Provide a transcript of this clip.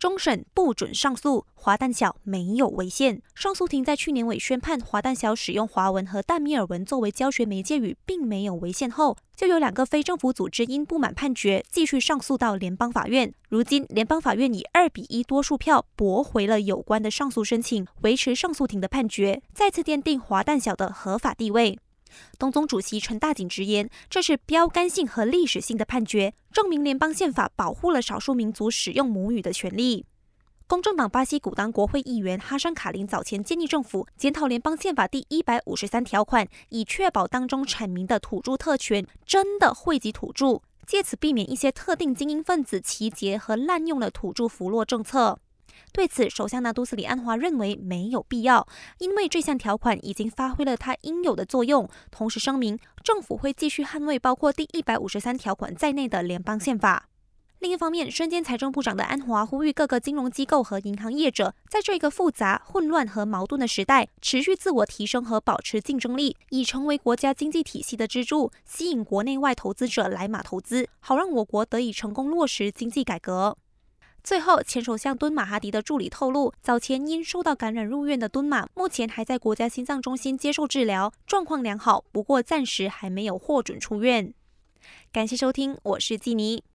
终审不准上诉，华诞小没有违宪。上诉庭在去年尾宣判华诞小使用华文和淡米尔文作为教学媒介语并没有违宪后，就有两个非政府组织因不满判决，继续上诉到联邦法院。如今，联邦法院以二比一多数票驳回了有关的上诉申请，维持上诉庭的判决，再次奠定华诞小的合法地位。东宗主席陈大景直言，这是标杆性和历史性的判决，证明联邦宪法保护了少数民族使用母语的权利。公正党巴西古当国会议员哈山卡林早前建议政府检讨联邦宪法第一百五十三条款，以确保当中阐明的土著特权真的惠及土著，借此避免一些特定精英分子集结和滥用了土著扶落政策。对此，首相纳杜斯里安华认为没有必要，因为这项条款已经发挥了它应有的作用。同时声明，政府会继续捍卫包括第一百五十三条款在内的联邦宪法。另一方面，身兼财政部长的安华呼吁各个金融机构和银行业者，在这个复杂、混乱和矛盾的时代，持续自我提升和保持竞争力，以成为国家经济体系的支柱，吸引国内外投资者来马投资，好让我国得以成功落实经济改革。最后，前首相敦马哈迪的助理透露，早前因受到感染入院的敦马，目前还在国家心脏中心接受治疗，状况良好，不过暂时还没有获准出院。感谢收听，我是季尼。